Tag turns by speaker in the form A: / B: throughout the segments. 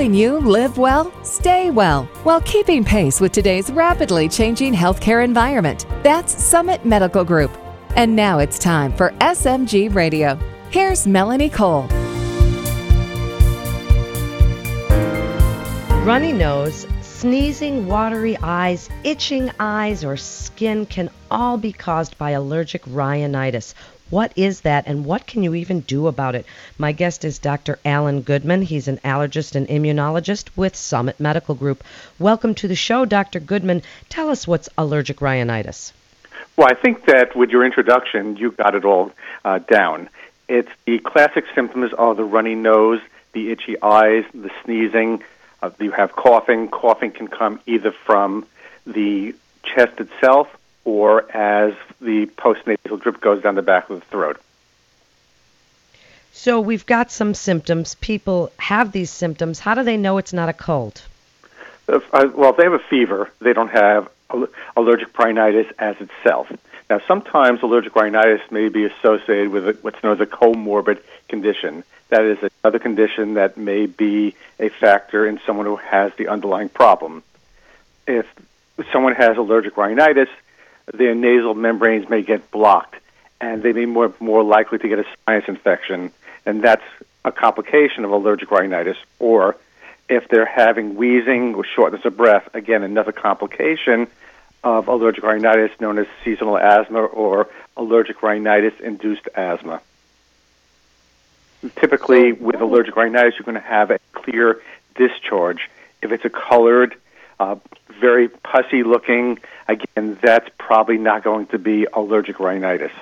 A: helping you live well, stay well, while keeping pace with today's rapidly changing healthcare environment. That's Summit Medical Group. And now it's time for SMG Radio. Here's Melanie Cole.
B: Runny nose, sneezing, watery eyes, itching eyes, or skin can all be caused by allergic rhinitis. What is that, and what can you even do about it? My guest is Dr. Alan Goodman. He's an allergist and immunologist with Summit Medical Group. Welcome to the show, Dr. Goodman. Tell us what's allergic rhinitis.
C: Well, I think that with your introduction, you got it all uh, down. It's the classic symptoms are the runny nose, the itchy eyes, the sneezing, uh, you have coughing. Coughing can come either from the chest itself or as the postnasal drip goes down the back of the throat.
B: So we've got some symptoms. People have these symptoms. How do they know it's not a cold?
C: Uh, well, if they have a fever, they don't have allergic rhinitis as itself. Now, sometimes allergic rhinitis may be associated with what's known as a comorbid condition. That is another condition that may be a factor in someone who has the underlying problem. If someone has allergic rhinitis, their nasal membranes may get blocked, and they may be more, more likely to get a sinus infection, and that's a complication of allergic rhinitis. Or if they're having wheezing or shortness of breath, again, another complication of allergic rhinitis known as seasonal asthma or allergic rhinitis induced asthma. Typically, with allergic rhinitis, you're going to have a clear discharge. If it's a colored, uh, very pussy looking, again, that's probably not going to be allergic rhinitis.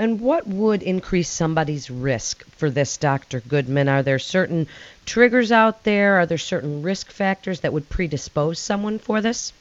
B: And what would increase somebody's risk for this, Dr. Goodman? Are there certain triggers out there? Are there certain risk factors that would predispose someone for this?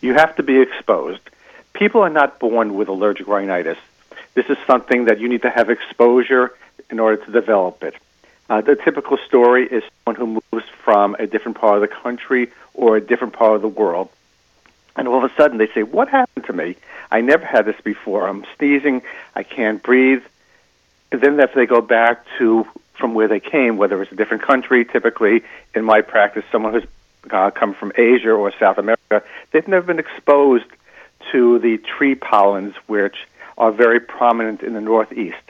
C: You have to be exposed. People are not born with allergic rhinitis. This is something that you need to have exposure in order to develop it. Uh, the typical story is someone who moves from a different part of the country or a different part of the world, and all of a sudden they say, "What happened to me? I never had this before. I'm sneezing. I can't breathe." And then after they go back to from where they came, whether it's a different country, typically in my practice, someone who's uh, come from Asia or South America, they've never been exposed to the tree pollens, which are very prominent in the Northeast.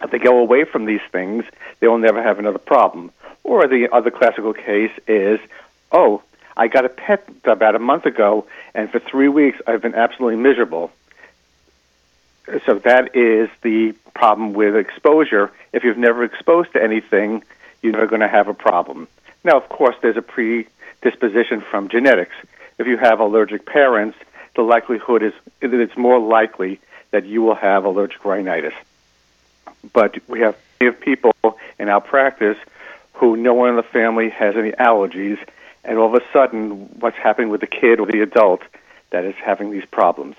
C: If they go away from these things, they will never have another problem. Or the other classical case is, oh, I got a pet about a month ago, and for three weeks I've been absolutely miserable. So that is the problem with exposure. If you've never exposed to anything, you're never going to have a problem. Now, of course, there's a predisposition from genetics. If you have allergic parents, the likelihood is that it's more likely that you will have allergic rhinitis. But we have plenty of people in our practice who no one in the family has any allergies, and all of a sudden, what's happening with the kid or the adult that is having these problems?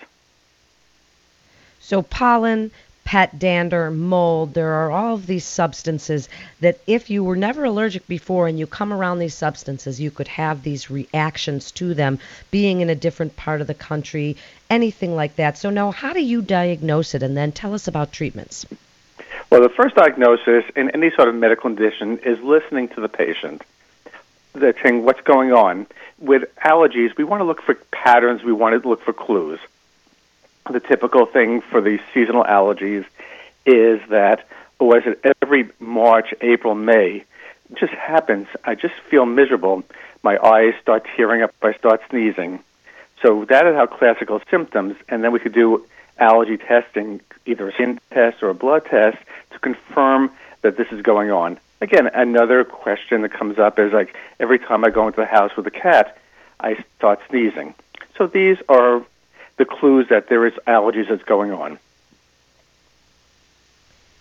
B: So, pollen, pet dander, mold, there are all of these substances that if you were never allergic before and you come around these substances, you could have these reactions to them being in a different part of the country, anything like that. So now how do you diagnose it and then tell us about treatments?
C: Well, the first diagnosis in any sort of medical condition is listening to the patient. They're saying what's going on. With allergies, we want to look for patterns, we want to look for clues the typical thing for these seasonal allergies is that, was oh, it every March, April, May? It just happens. I just feel miserable. My eyes start tearing up. I start sneezing. So that is how classical symptoms, and then we could do allergy testing, either a skin test or a blood test, to confirm that this is going on. Again, another question that comes up is like every time I go into the house with a cat, I start sneezing. So these are the clues that there is allergies that's going on.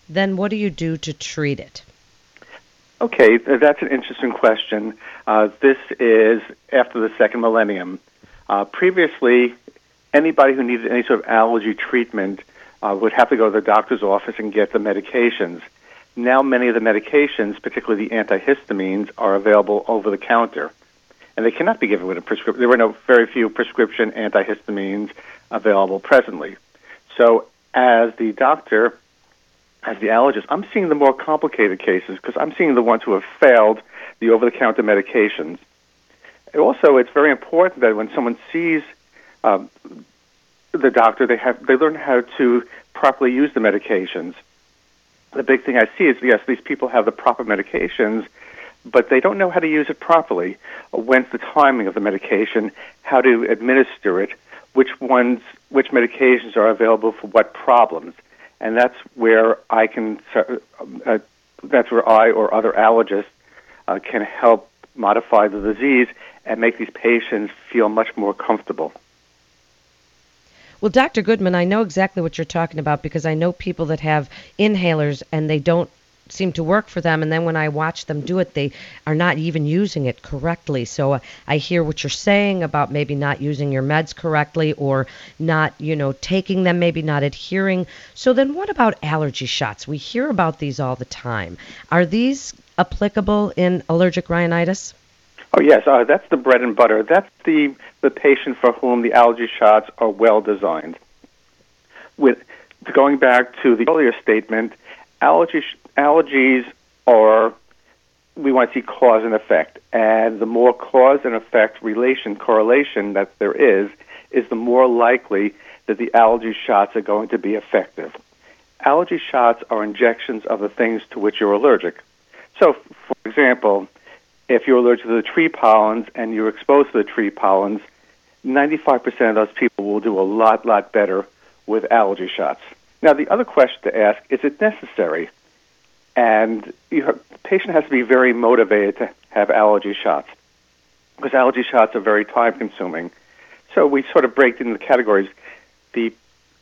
B: Then what do you do to treat it?
C: Okay, that's an interesting question. Uh, this is after the second millennium. Uh, previously, anybody who needed any sort of allergy treatment uh, would have to go to the doctor's office and get the medications. Now, many of the medications, particularly the antihistamines, are available over the counter and they cannot be given with a prescription. There were no very few prescription antihistamines available presently. So, as the doctor, as the allergist, I'm seeing the more complicated cases because I'm seeing the ones who have failed the over-the-counter medications. Also, it's very important that when someone sees um, the doctor, they have they learn how to properly use the medications. The big thing I see is yes, these people have the proper medications, but they don't know how to use it properly. When's the timing of the medication? How to administer it? Which ones, which medications are available for what problems? And that's where I can. Uh, that's where I or other allergists uh, can help modify the disease and make these patients feel much more comfortable.
B: Well, Dr. Goodman, I know exactly what you're talking about because I know people that have inhalers and they don't seem to work for them and then when I watch them do it they are not even using it correctly. So uh, I hear what you're saying about maybe not using your meds correctly or not, you know, taking them, maybe not adhering. So then what about allergy shots? We hear about these all the time. Are these applicable in allergic rhinitis?
C: Oh yes, uh, that's the bread and butter. That's the the patient for whom the allergy shots are well designed. With going back to the earlier statement, allergy allergies are we want to see cause and effect, and the more cause and effect relation correlation that there is, is the more likely that the allergy shots are going to be effective. Allergy shots are injections of the things to which you're allergic. So, for example, if you're allergic to the tree pollens and you're exposed to the tree pollens, 95% of those people will do a lot, lot better with allergy shots. Now, the other question to ask is it necessary? And the patient has to be very motivated to have allergy shots because allergy shots are very time consuming. So we sort of break into the categories. The,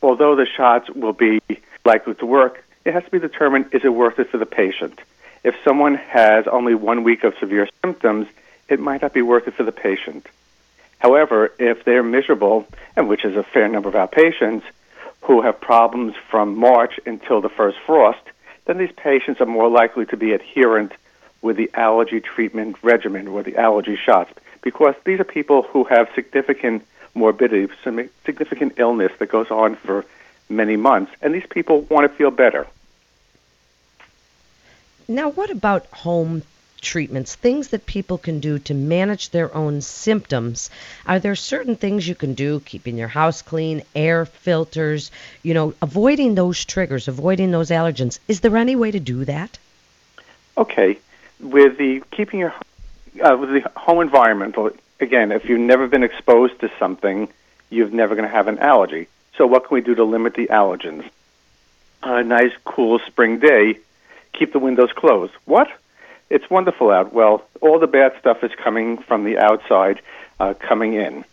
C: although the shots will be likely to work, it has to be determined is it worth it for the patient? If someone has only one week of severe symptoms, it might not be worth it for the patient. However, if they're miserable, and which is a fair number of our patients, who have problems from March until the first frost, then these patients are more likely to be adherent with the allergy treatment regimen or the allergy shots because these are people who have significant morbidity, significant illness that goes on for many months, and these people want to feel better.
B: Now, what about home treatments, things that people can do to manage their own symptoms? Are there certain things you can do, keeping your house clean, air filters, you know, avoiding those triggers, avoiding those allergens? Is there any way to do that?
C: Okay. With the keeping your uh, with the home environment, again, if you've never been exposed to something, you're never going to have an allergy. So, what can we do to limit the allergens? A nice, cool spring day keep the windows closed. What? It's wonderful out. Well, all the bad stuff is coming from the outside, uh, coming in.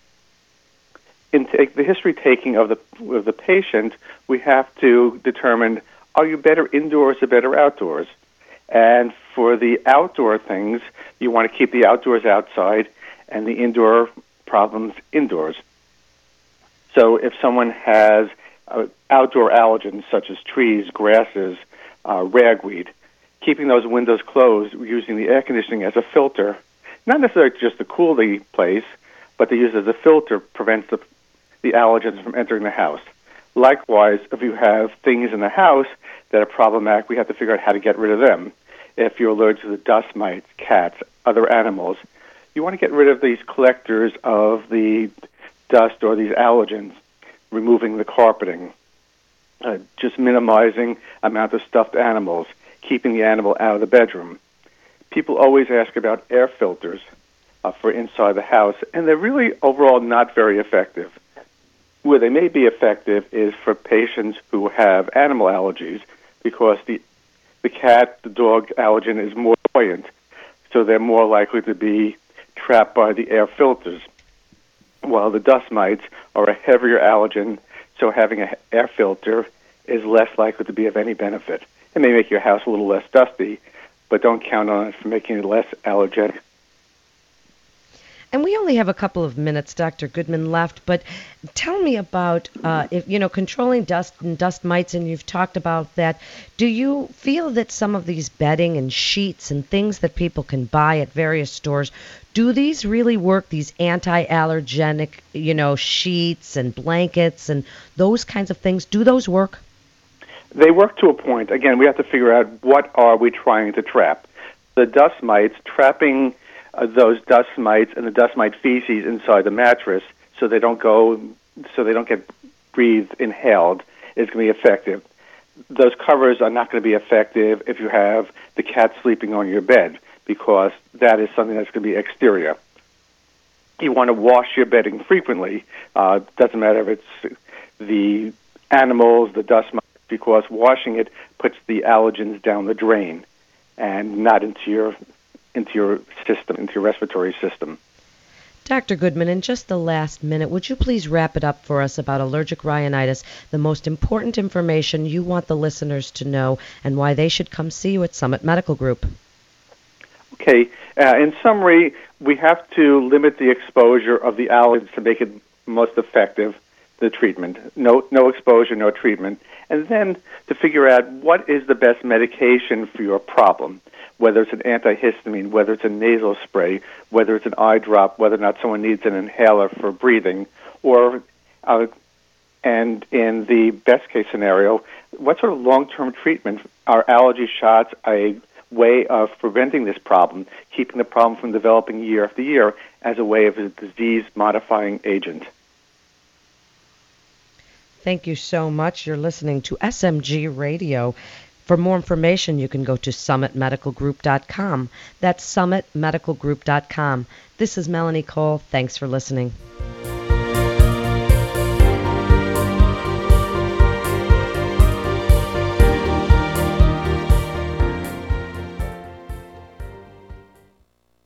C: In take the history taking of the of the patient, we have to determine: Are you better indoors or better outdoors? And for the outdoor things, you want to keep the outdoors outside and the indoor problems indoors. So if someone has uh, outdoor allergens such as trees, grasses, uh, ragweed, keeping those windows closed using the air conditioning as a filter, not necessarily just to cool the place, but to use as a filter prevents the, the allergens from entering the house. Likewise, if you have things in the house that are problematic, we have to figure out how to get rid of them. If you're allergic to the dust mites, cats, other animals, you want to get rid of these collectors of the dust or these allergens, removing the carpeting, uh, just minimizing amount of stuffed animals, keeping the animal out of the bedroom. People always ask about air filters uh, for inside the house, and they're really overall not very effective. Where they may be effective is for patients who have animal allergies because the the cat, the dog allergen is more buoyant, so they're more likely to be trapped by the air filters. While the dust mites are a heavier allergen, so having an air filter is less likely to be of any benefit. It may make your house a little less dusty, but don't count on it for making it less allergenic.
B: And we only have a couple of minutes, Dr. Goodman, left. But tell me about, uh, if you know, controlling dust and dust mites, and you've talked about that. Do you feel that some of these bedding and sheets and things that people can buy at various stores, do these really work? These anti-allergenic, you know, sheets and blankets and those kinds of things. Do those work?
C: They work to a point. Again, we have to figure out what are we trying to trap. The dust mites, trapping uh, those dust mites and the dust mite feces inside the mattress so they don't go, so they don't get breathed, inhaled, is going to be effective. Those covers are not going to be effective if you have the cat sleeping on your bed because that is something that's going to be exterior. You want to wash your bedding frequently. Uh, doesn't matter if it's the animals, the dust mites, because washing it puts the allergens down the drain and not into your into your system, into your respiratory system.
B: Dr. Goodman, in just the last minute, would you please wrap it up for us about allergic rhinitis, the most important information you want the listeners to know, and why they should come see you at Summit Medical Group?
C: Okay. Uh, in summary, we have to limit the exposure of the allergens to make it most effective, the treatment. No, no exposure, no treatment. And then to figure out what is the best medication for your problem, whether it's an antihistamine, whether it's a nasal spray, whether it's an eye drop, whether or not someone needs an inhaler for breathing, or uh, and in the best case scenario, what sort of long term treatment are allergy shots a way of preventing this problem, keeping the problem from developing year after year as a way of a disease modifying agent.
B: Thank you so much. You're listening to SMG Radio. For more information, you can go to summitmedicalgroup.com. That's summitmedicalgroup.com. This is Melanie Cole. Thanks for listening.